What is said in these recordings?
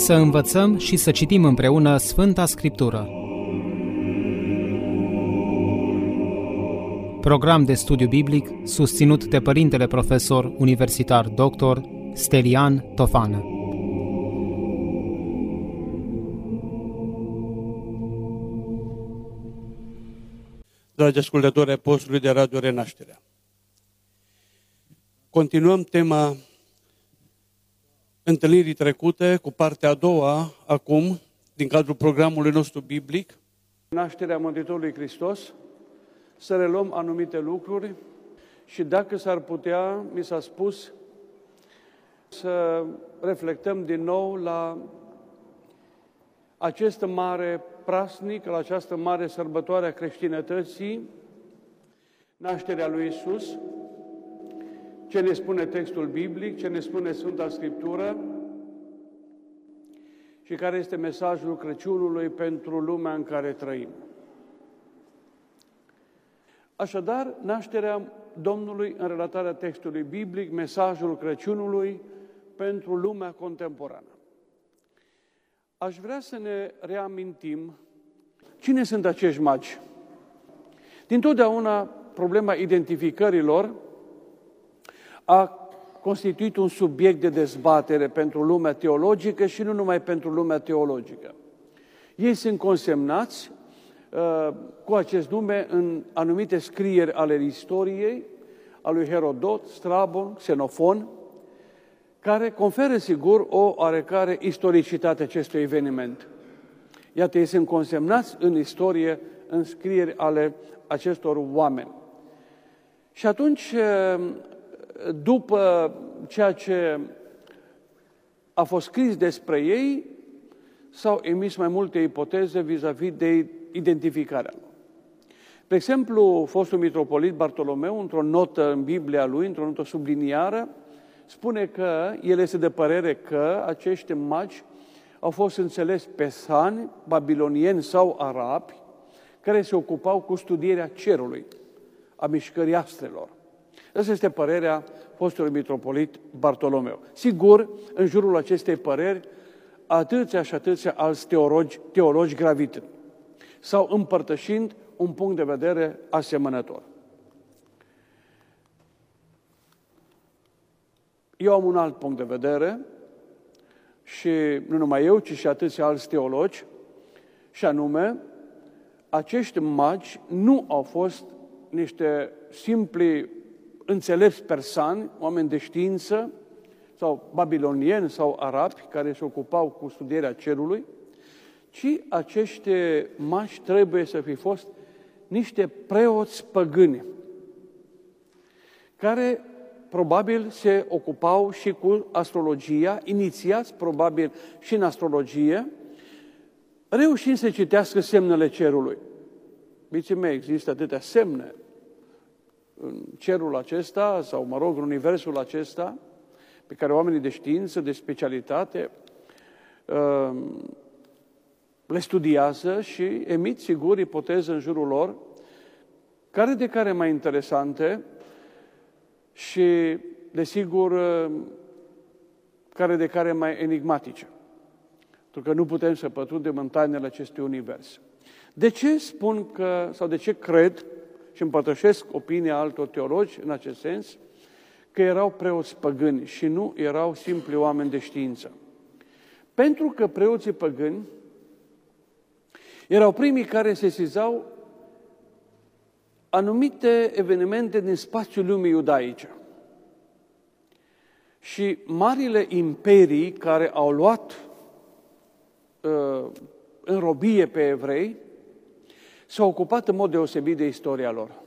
Să învățăm și să citim împreună Sfânta Scriptură. Program de studiu biblic susținut de Părintele Profesor Universitar Dr. Stelian Tofană. Dragi ascultători ai postului de Radio Renașterea. Continuăm tema întâlnirii trecute cu partea a doua, acum, din cadrul programului nostru biblic, nașterea Mântuitorului Hristos, să reluăm anumite lucruri și dacă s-ar putea, mi s-a spus, să reflectăm din nou la acest mare prasnic, la această mare sărbătoare a creștinătății, nașterea lui Isus, ce ne spune textul biblic, ce ne spune Sfânta Scriptură și care este mesajul Crăciunului pentru lumea în care trăim. Așadar, nașterea Domnului în relatarea textului biblic, mesajul Crăciunului pentru lumea contemporană. Aș vrea să ne reamintim cine sunt acești magi. Din totdeauna problema identificărilor a constituit un subiect de dezbatere pentru lumea teologică și nu numai pentru lumea teologică. Ei sunt consemnați uh, cu acest nume în anumite scrieri ale istoriei, a lui Herodot, Strabon, Xenofon, care conferă sigur o oarecare istoricitate acestui eveniment. Iată, ei sunt consemnați în istorie, în scrieri ale acestor oameni. Și atunci uh, după ceea ce a fost scris despre ei, s-au emis mai multe ipoteze vis-a-vis de identificarea lor. De exemplu, fostul mitropolit Bartolomeu, într-o notă în Biblia lui, într-o notă subliniară, spune că el este de părere că acești magi au fost înțeles pesani, babilonieni sau arabi, care se ocupau cu studierea cerului, a mișcării astrelor. Asta este părerea fostului mitropolit Bartolomeu. Sigur, în jurul acestei păreri, atâția și atâția alți teologi, teologi gravită sau împărtășind un punct de vedere asemănător. Eu am un alt punct de vedere și nu numai eu, ci și atâția alți teologi, și anume, acești magi nu au fost niște simpli înțelepți persani, oameni de știință, sau babilonieni sau arabi, care se ocupau cu studierea cerului, ci acești mași trebuie să fi fost niște preoți păgâni, care probabil se ocupau și cu astrologia, inițiați probabil și în astrologie, reușind să citească semnele cerului. Biții mei, există atâtea semne în cerul acesta, sau mă rog, în universul acesta, pe care oamenii de știință, de specialitate, uh, le studiază și emit, sigur, ipoteze în jurul lor, care de care mai interesante și, desigur, uh, care de care mai enigmatice. Pentru că nu putem să pătrundem în tainele acestui univers. De ce spun că, sau de ce cred și împărtășesc opinia altor teologi în acest sens, că erau preoți păgâni și nu erau simpli oameni de știință. Pentru că preoții păgâni erau primii care sesizau anumite evenimente din spațiul lumii iudaice. Și marile imperii care au luat uh, în robie pe evrei, s-a ocupat în mod deosebit de istoria lor.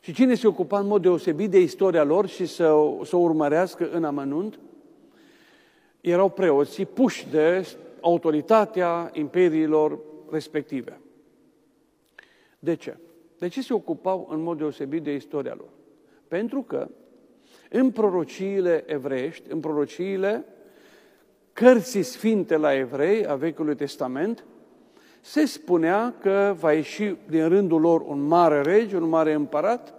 Și cine se ocupa în mod deosebit de istoria lor și să, să o urmărească în amănunt, erau preoții puși de autoritatea imperiilor respective. De ce? De ce se ocupau în mod deosebit de istoria lor? Pentru că în prorociile evreiești, în prorociile cărții sfinte la evrei a Vechiului Testament, se spunea că va ieși din rândul lor un mare rege, un mare împărat,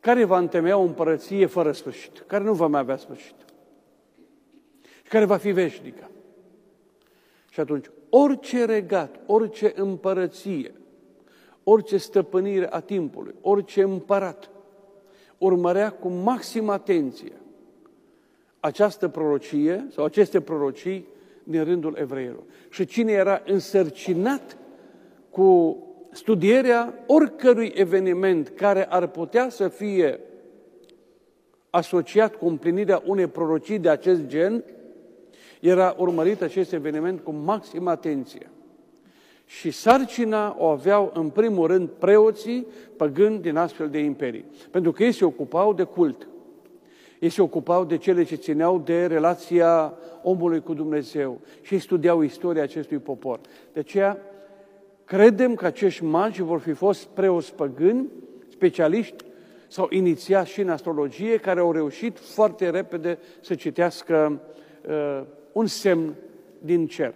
care va întemeia o împărăție fără sfârșit, care nu va mai avea sfârșit. și care va fi veșnică. Și atunci, orice regat, orice împărăție, orice stăpânire a timpului, orice împărat, urmărea cu maximă atenție această prorocie sau aceste prorocii din rândul evreilor. Și cine era însărcinat cu studierea oricărui eveniment care ar putea să fie asociat cu împlinirea unei prorocii de acest gen, era urmărit acest eveniment cu maximă atenție. Și sarcina o aveau în primul rând preoții păgâni din astfel de imperii. Pentru că ei se ocupau de cult. Ei se ocupau de cele ce țineau de relația omului cu Dumnezeu și studiau istoria acestui popor. De aceea, credem că acești magi vor fi fost preoți păgâni, specialiști sau inițiați și în astrologie, care au reușit foarte repede să citească uh, un semn din cer,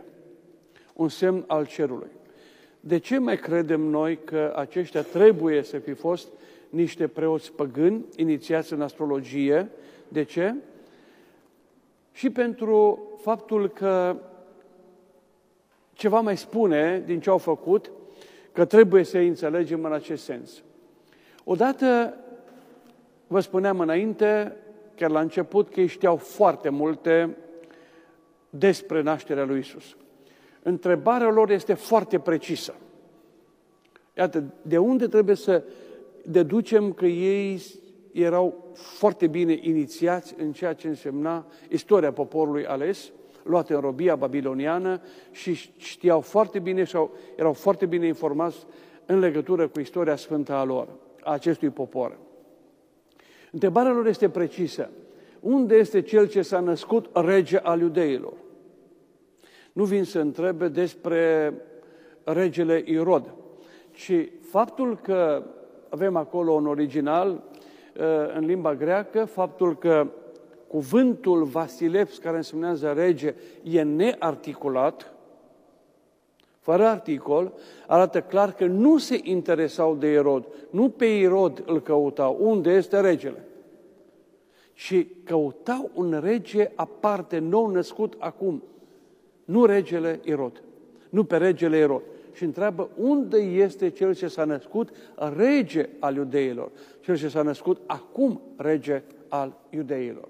un semn al cerului. De ce mai credem noi că aceștia trebuie să fi fost niște preoți păgâni inițiați în astrologie? De ce? Și pentru faptul că ceva mai spune din ce au făcut, că trebuie să îi înțelegem în acest sens. Odată, vă spuneam înainte, chiar la început, că ei știau foarte multe despre nașterea lui Isus. Întrebarea lor este foarte precisă. Iată, de unde trebuie să deducem că ei erau foarte bine inițiați în ceea ce însemna istoria poporului ales, luate în robia babiloniană și știau foarte bine sau erau foarte bine informați în legătură cu istoria sfântă a lor, a acestui popor. Întrebarea lor este precisă. Unde este cel ce s-a născut rege al iudeilor? Nu vin să întrebe despre regele Irod, ci faptul că avem acolo un original uh, în limba greacă, faptul că cuvântul Vasilevs, care însemnează rege, e nearticulat, fără articol, arată clar că nu se interesau de Irod, nu pe Irod îl căutau, unde este regele, și căutau un rege aparte, nou născut acum, nu regele Irod, nu pe regele Irod. Și întreabă unde este cel ce s-a născut rege al iudeilor, cel ce s-a născut acum rege al iudeilor.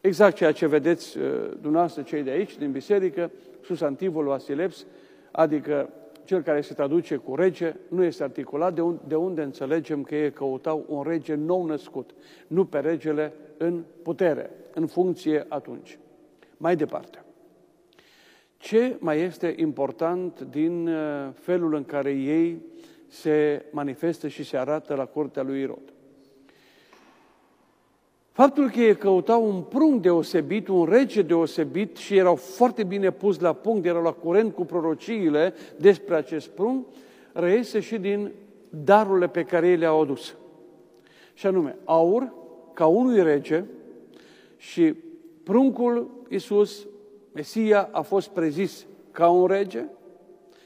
Exact ceea ce vedeți uh, dumneavoastră cei de aici, din biserică, susantivul Vasileps, adică cel care se traduce cu rege, nu este articulat, de, unde, de unde înțelegem că ei căutau un rege nou născut, nu pe regele în putere, în funcție atunci. Mai departe. Ce mai este important din uh, felul în care ei se manifestă și se arată la curtea lui Irod? Faptul că ei căutau un prunc deosebit, un rege deosebit și erau foarte bine pus la punct, erau la curent cu prorociile despre acest prunc, reiese și din darurile pe care ei le-au adus. Și anume, aur, ca unui rege, și pruncul Iisus, Mesia, a fost prezis ca un rege,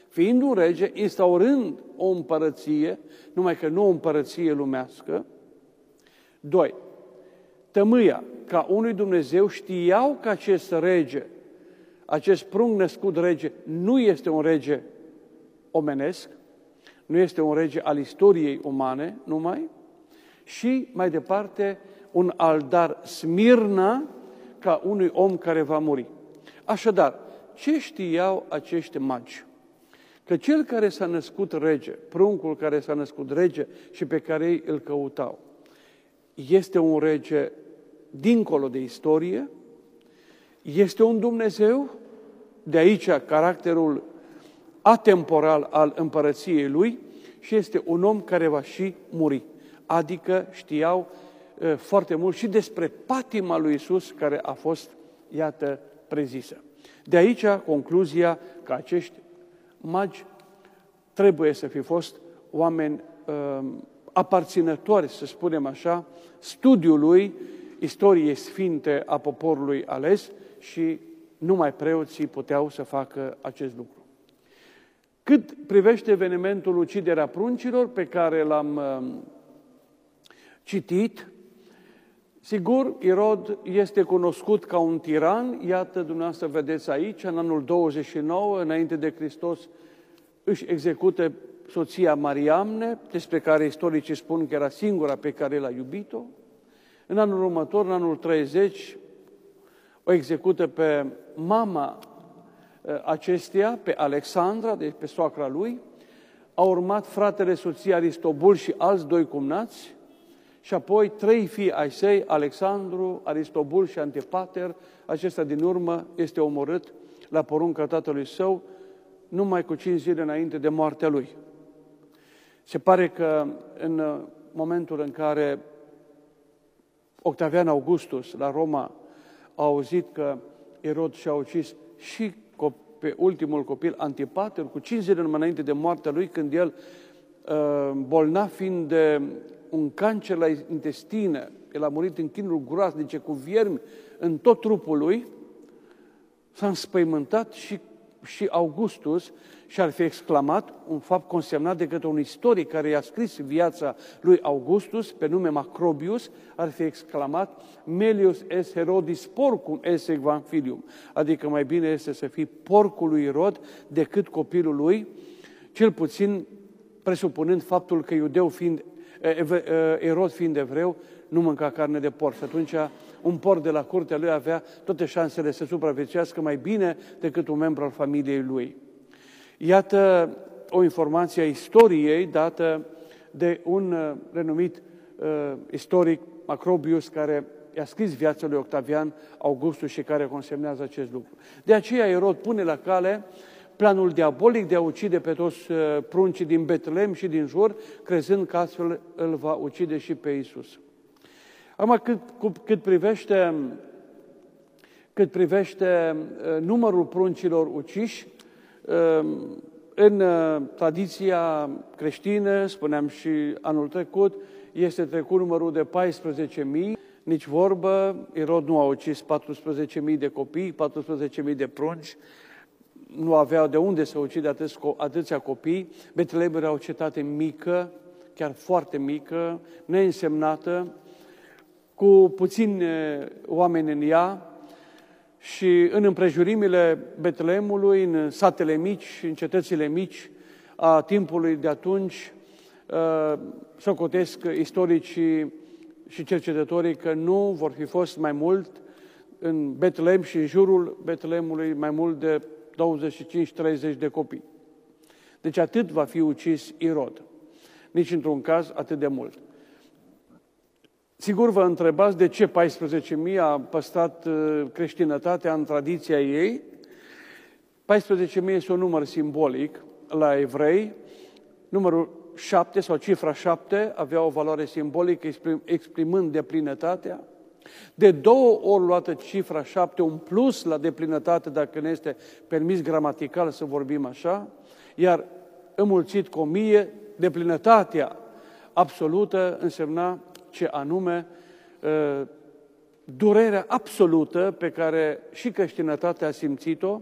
fiind un rege, instaurând o împărăție, numai că nu o împărăție lumească. Doi, tămâia, ca unui Dumnezeu, știau că acest rege, acest prunc născut rege, nu este un rege omenesc, nu este un rege al istoriei umane numai, și mai departe un aldar Smirna ca unui om care va muri. Așadar, ce știau acești magi? Că cel care s-a născut rege, pruncul care s-a născut rege și pe care ei îl căutau, este un rege dincolo de istorie, este un Dumnezeu, de aici caracterul atemporal al împărăției lui și este un om care va și muri. Adică știau foarte mult și despre patima lui Isus care a fost, iată, prezisă. De aici concluzia că acești magi trebuie să fi fost oameni uh, aparținători, să spunem așa, studiului istoriei sfinte a poporului ales și numai preoții puteau să facă acest lucru. Cât privește evenimentul uciderea pruncilor pe care l-am uh, citit, Sigur, Irod este cunoscut ca un tiran, iată, dumneavoastră vedeți aici, în anul 29, înainte de Hristos, își execută soția Mariamne, despre care istoricii spun că era singura pe care l-a iubit-o. În anul următor, în anul 30, o execută pe mama ă, acesteia, pe Alexandra, deci pe soacra lui. A urmat fratele soției Aristobul și alți doi cumnați, și apoi trei fii ai săi, Alexandru, Aristobul și Antipater, acesta din urmă este omorât la porunca tatălui său, numai cu cinci zile înainte de moartea lui. Se pare că în momentul în care Octavian Augustus la Roma a auzit că Erod și-a ucis și pe ultimul copil, Antipater, cu cinci zile înainte de moartea lui, când el, uh, bolnav fiind de un cancer la intestine, el a murit în chinuri groaznice cu viermi în tot trupul lui, s-a înspăimântat și, și Augustus și ar fi exclamat un fapt consemnat de către un istoric care i-a scris viața lui Augustus, pe nume Macrobius, ar fi exclamat Melius es Herodis porcum esse equam filium, adică mai bine este să fii porcul lui Irod decât copilul lui, cel puțin presupunând faptul că iudeu fiind Erod fiind evreu, nu mânca carne de porc. Și atunci un porc de la curtea lui avea toate șansele să supraviețuiască mai bine decât un membru al familiei lui. Iată o informație a istoriei dată de un uh, renumit uh, istoric, Macrobius, care i-a scris viața lui Octavian Augustus și care consemnează acest lucru. De aceea Erod pune la cale planul diabolic de a ucide pe toți uh, pruncii din Betlehem și din jur, crezând că astfel îl va ucide și pe Isus. Acum, cât, cât privește, cât privește uh, numărul pruncilor uciși, uh, în tradiția creștină, spuneam și anul trecut, este trecut numărul de 14.000, nici vorbă, Irod nu a ucis 14.000 de copii, 14.000 de prunci, nu aveau de unde să ucide atâți, atâția copii. Betlehem era o cetate mică, chiar foarte mică, neînsemnată, cu puțini oameni în ea și în împrejurimile Betlehemului, în satele mici, în cetățile mici a timpului de atunci, socotesc istoricii și cercetătorii că nu vor fi fost mai mult în Betlehem și în jurul Betlehemului mai mult de 25-30 de copii. Deci atât va fi ucis Irod. Nici într-un caz atât de mult. Sigur vă întrebați de ce 14.000 a păstrat uh, creștinătatea în tradiția ei. 14.000 este un număr simbolic la evrei. Numărul 7 sau cifra 7 avea o valoare simbolică exprimând deplinătatea. De două ori luată cifra șapte, un plus la deplinătate, dacă ne este permis gramatical să vorbim așa, iar înmulțit cu o mie, deplinătatea absolută însemna ce anume ă, durerea absolută pe care și creștinătatea a simțit-o,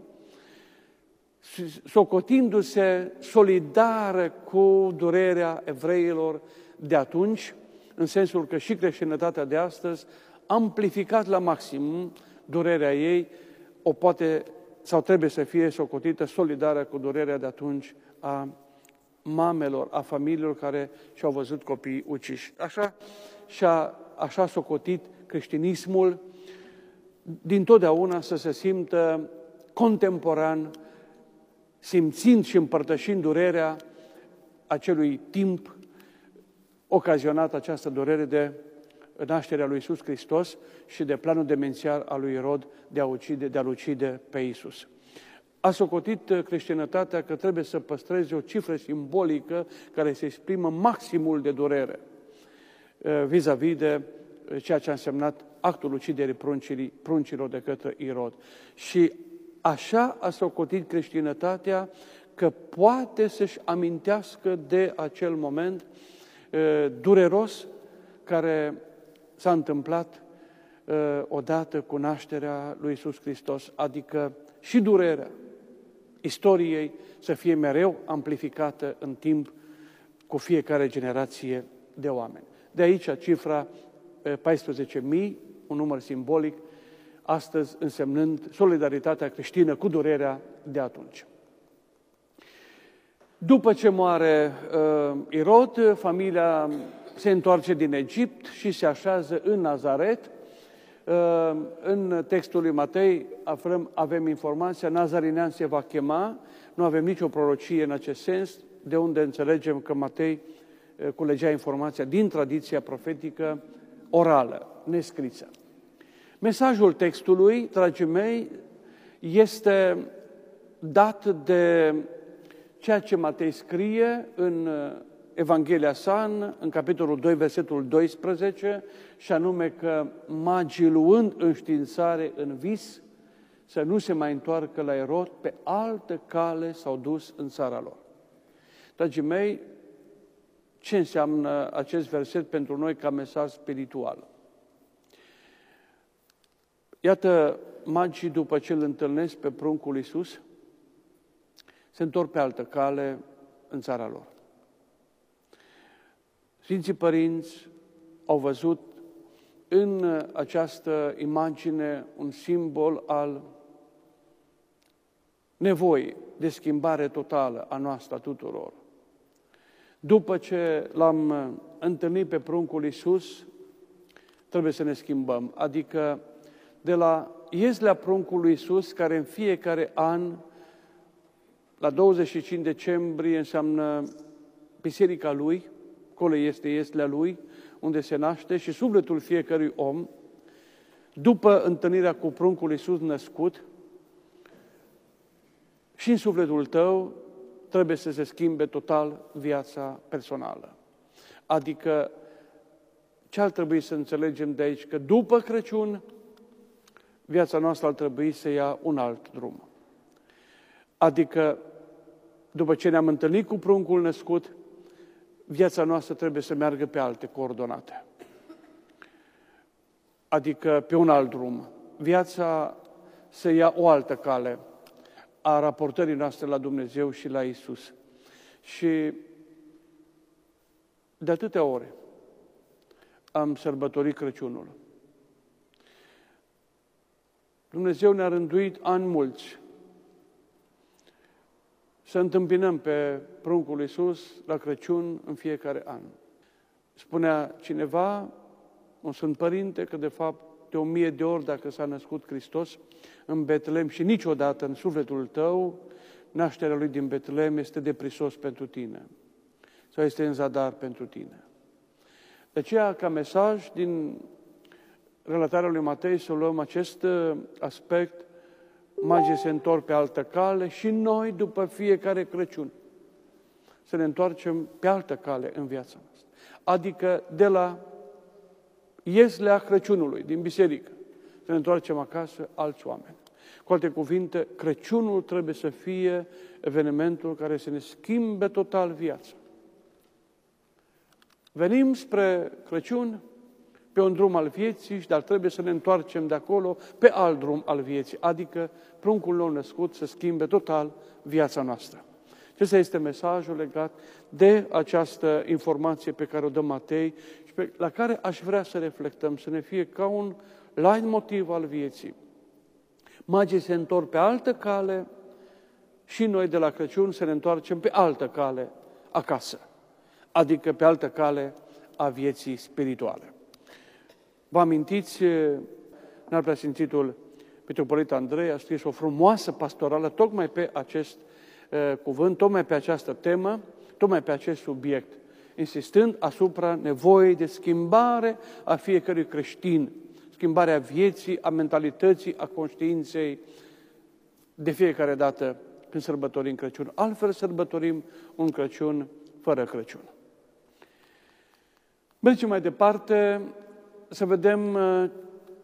socotindu-se solidară cu durerea evreilor de atunci, în sensul că și creștinătatea de astăzi amplificat la maxim durerea ei, o poate sau trebuie să fie socotită solidară cu durerea de atunci a mamelor, a familiilor care și-au văzut copiii uciși. Așa și-a așa socotit creștinismul din totdeauna să se simtă contemporan, simțind și împărtășind durerea acelui timp ocazionat această durere de nașterea lui Isus Hristos și de planul demențial al lui Irod de a ucide, de a ucide pe Isus. A socotit creștinătatea că trebuie să păstreze o cifră simbolică care se exprimă maximul de durere eh, vis-a-vis de eh, ceea ce a însemnat actul uciderii pruncilor de către Irod. Și așa a socotit creștinătatea că poate să-și amintească de acel moment uh, dureros care s-a întâmplat uh, odată cu nașterea lui Isus Hristos, adică și durerea istoriei să fie mereu amplificată în timp cu fiecare generație de oameni. De aici cifra 14.000, un număr simbolic, astăzi însemnând solidaritatea creștină cu durerea de atunci. După ce moare uh, Irod, familia se întoarce din Egipt și se așează în Nazaret. Uh, în textul lui Matei aflăm, avem informația, Nazarinean se va chema, nu avem nicio prorocie în acest sens, de unde înțelegem că Matei uh, culegea informația din tradiția profetică orală, nescrisă. Mesajul textului, dragii mei, este dat de ceea ce Matei scrie în uh, Evanghelia sa, în, în capitolul 2, versetul 12, și anume că magii luând înștiințare în vis, să nu se mai întoarcă la Erod, pe altă cale s-au dus în țara lor. Dragii mei, ce înseamnă acest verset pentru noi ca mesaj spiritual? Iată, magii, după ce îl întâlnesc pe pruncul Iisus, se întorc pe altă cale în țara lor. Sfinții părinți au văzut în această imagine un simbol al nevoii de schimbare totală a noastră a tuturor. După ce l-am întâlnit pe pruncul Iisus, trebuie să ne schimbăm. Adică de la ieslea pruncului Iisus, care în fiecare an la 25 decembrie înseamnă biserica lui, acolo este ieslea lui, unde se naște și sufletul fiecărui om, după întâlnirea cu pruncul Iisus născut, și în sufletul tău trebuie să se schimbe total viața personală. Adică, ce ar trebui să înțelegem de aici? Că după Crăciun, viața noastră ar trebui să ia un alt drum. Adică după ce ne-am întâlnit cu pruncul născut, viața noastră trebuie să meargă pe alte coordonate. Adică pe un alt drum. Viața să ia o altă cale a raportării noastre la Dumnezeu și la Isus. Și de atâtea ore am sărbătorit Crăciunul. Dumnezeu ne-a rânduit ani mulți să întâmpinăm pe pruncul Iisus la Crăciun în fiecare an. Spunea cineva, un Sfânt Părinte, că de fapt de o mie de ori dacă s-a născut Hristos în Betlehem și niciodată în sufletul tău, nașterea lui din Betlehem este deprisos pentru tine sau este în zadar pentru tine. De aceea, ca mesaj din relatarea lui Matei, să luăm acest aspect magii se întorc pe altă cale și noi, după fiecare Crăciun, să ne întoarcem pe altă cale în viața noastră. Adică de la ieslea Crăciunului, din biserică, să ne întoarcem acasă alți oameni. Cu alte cuvinte, Crăciunul trebuie să fie evenimentul care să ne schimbe total viața. Venim spre Crăciun pe un drum al vieții, dar trebuie să ne întoarcem de acolo pe alt drum al vieții, adică pruncul nou născut să schimbe total viața noastră. Acesta este mesajul legat de această informație pe care o dă Matei și pe, la care aș vrea să reflectăm, să ne fie ca un light motiv al vieții. Magii se întorc pe altă cale și noi de la Crăciun să ne întoarcem pe altă cale acasă, adică pe altă cale a vieții spirituale. Vă amintiți, n-ar prea simțitul Metropolit Andrei a scris o frumoasă pastorală tocmai pe acest uh, cuvânt, tocmai pe această temă, tocmai pe acest subiect, insistând asupra nevoii de schimbare a fiecărui creștin, schimbarea vieții, a mentalității, a conștiinței de fiecare dată când sărbătorim Crăciun. Altfel sărbătorim un Crăciun fără Crăciun. Mergem mai departe să vedem uh,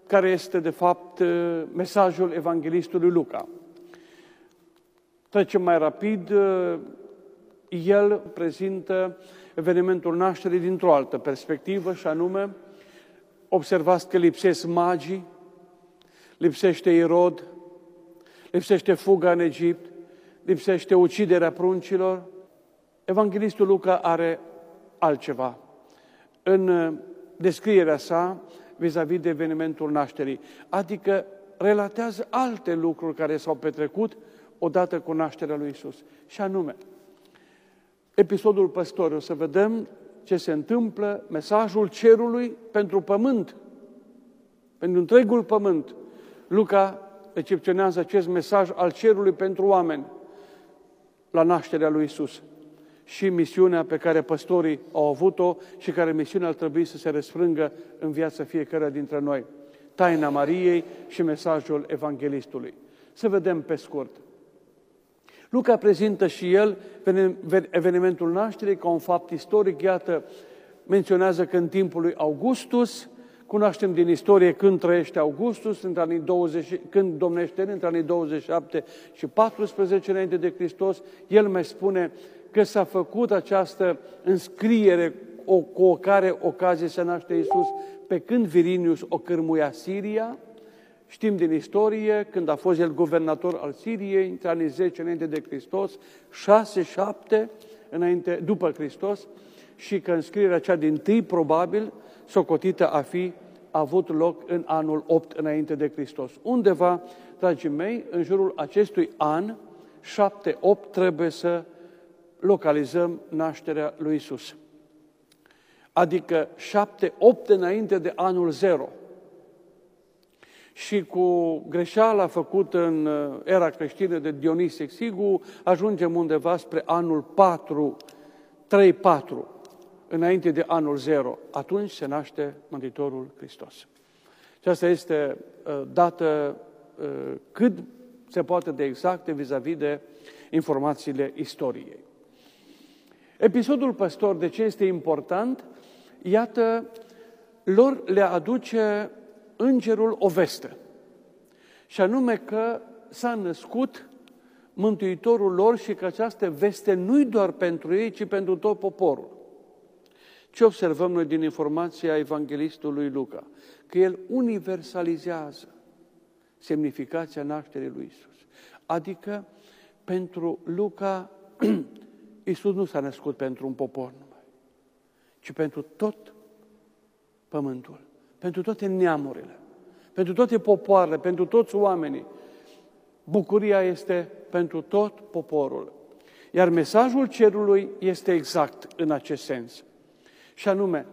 care este, de fapt, uh, mesajul evanghelistului Luca. Trecem mai rapid. Uh, el prezintă evenimentul nașterii dintr-o altă perspectivă, și anume, observați că lipsesc magii, lipsește Irod, lipsește fuga în Egipt, lipsește uciderea pruncilor. Evanghelistul Luca are altceva. În descrierea sa vis-a-vis de evenimentul nașterii. Adică relatează alte lucruri care s-au petrecut odată cu nașterea lui Isus. Și anume, episodul păstorului, o să vedem ce se întâmplă, mesajul cerului pentru pământ, pentru întregul pământ. Luca recepționează acest mesaj al cerului pentru oameni la nașterea lui Isus și misiunea pe care păstorii au avut-o și care misiunea ar trebui să se răsfrângă în viața fiecare dintre noi. Taina Mariei și mesajul evanghelistului. Să vedem pe scurt. Luca prezintă și el evenimentul nașterii ca un fapt istoric. Iată, menționează că în timpul lui Augustus, cunoaștem din istorie când trăiește Augustus, între anii 20, când domnește între anii 27 și 14 înainte de Hristos, el mai spune că s-a făcut această înscriere o, cu o care ocazie să naște Iisus pe când Virinius o cârmuia Siria, Știm din istorie, când a fost el guvernator al Siriei, între anii 10 înainte de Hristos, 6-7 înainte, după Hristos, și că înscrierea cea din tâi, probabil, socotită a fi avut loc în anul 8 înainte de Hristos. Undeva, dragii mei, în jurul acestui an, 7-8, trebuie să localizăm nașterea lui Isus. Adică 7-8 înainte de anul 0 și cu greșeala făcută în uh, era creștină de Dionis Exigu, ajungem undeva spre anul 4, 3-4, înainte de anul 0. Atunci se naște Mântuitorul Hristos. Și asta este uh, dată uh, cât se poate de exacte vis-a-vis de informațiile istoriei. Episodul păstor, de ce este important? Iată, lor le aduce îngerul o veste. Și anume că s-a născut Mântuitorul lor și că această veste nu-i doar pentru ei, ci pentru tot poporul. Ce observăm noi din informația evanghelistului Luca? Că el universalizează semnificația nașterii lui Isus. Adică, pentru Luca, Isus nu s-a născut pentru un popor numai, ci pentru tot pământul pentru toate neamurile, pentru toate popoarele, pentru toți oamenii. Bucuria este pentru tot poporul. Iar mesajul cerului este exact în acest sens. Și anume,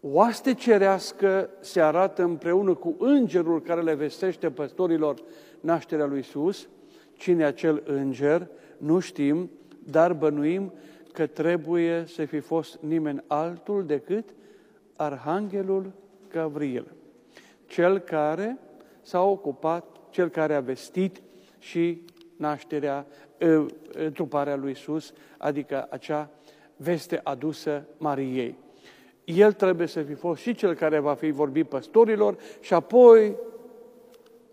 oaste cerească se arată împreună cu îngerul care le vestește păstorilor nașterea lui Isus. Cine acel înger? Nu știm, dar bănuim că trebuie să fi fost nimeni altul decât Arhanghelul Gavril, cel care s-a ocupat, cel care a vestit și nașterea, întruparea lui Isus, adică acea veste adusă Mariei. El trebuie să fi fost și cel care va fi vorbit păstorilor și apoi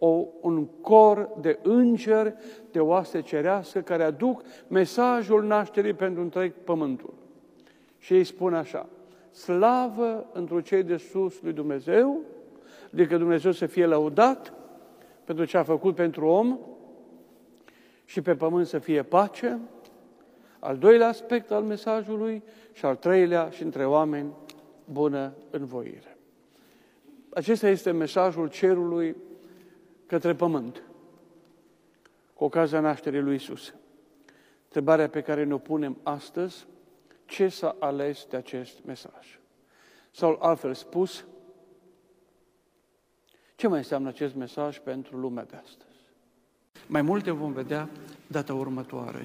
o, un cor de îngeri, de oaste cerească, care aduc mesajul nașterii pentru întreg pământul. Și ei spun așa, slavă într cei de sus lui Dumnezeu, adică Dumnezeu să fie lăudat pentru ce a făcut pentru om și pe pământ să fie pace, al doilea aspect al mesajului și al treilea și între oameni bună învoire. Acesta este mesajul cerului către pământ, cu ocazia nașterii lui Isus. Întrebarea pe care ne-o punem astăzi ce s-a ales de acest mesaj. Sau altfel spus, ce mai înseamnă acest mesaj pentru lumea de astăzi? Mai multe vom vedea data următoare.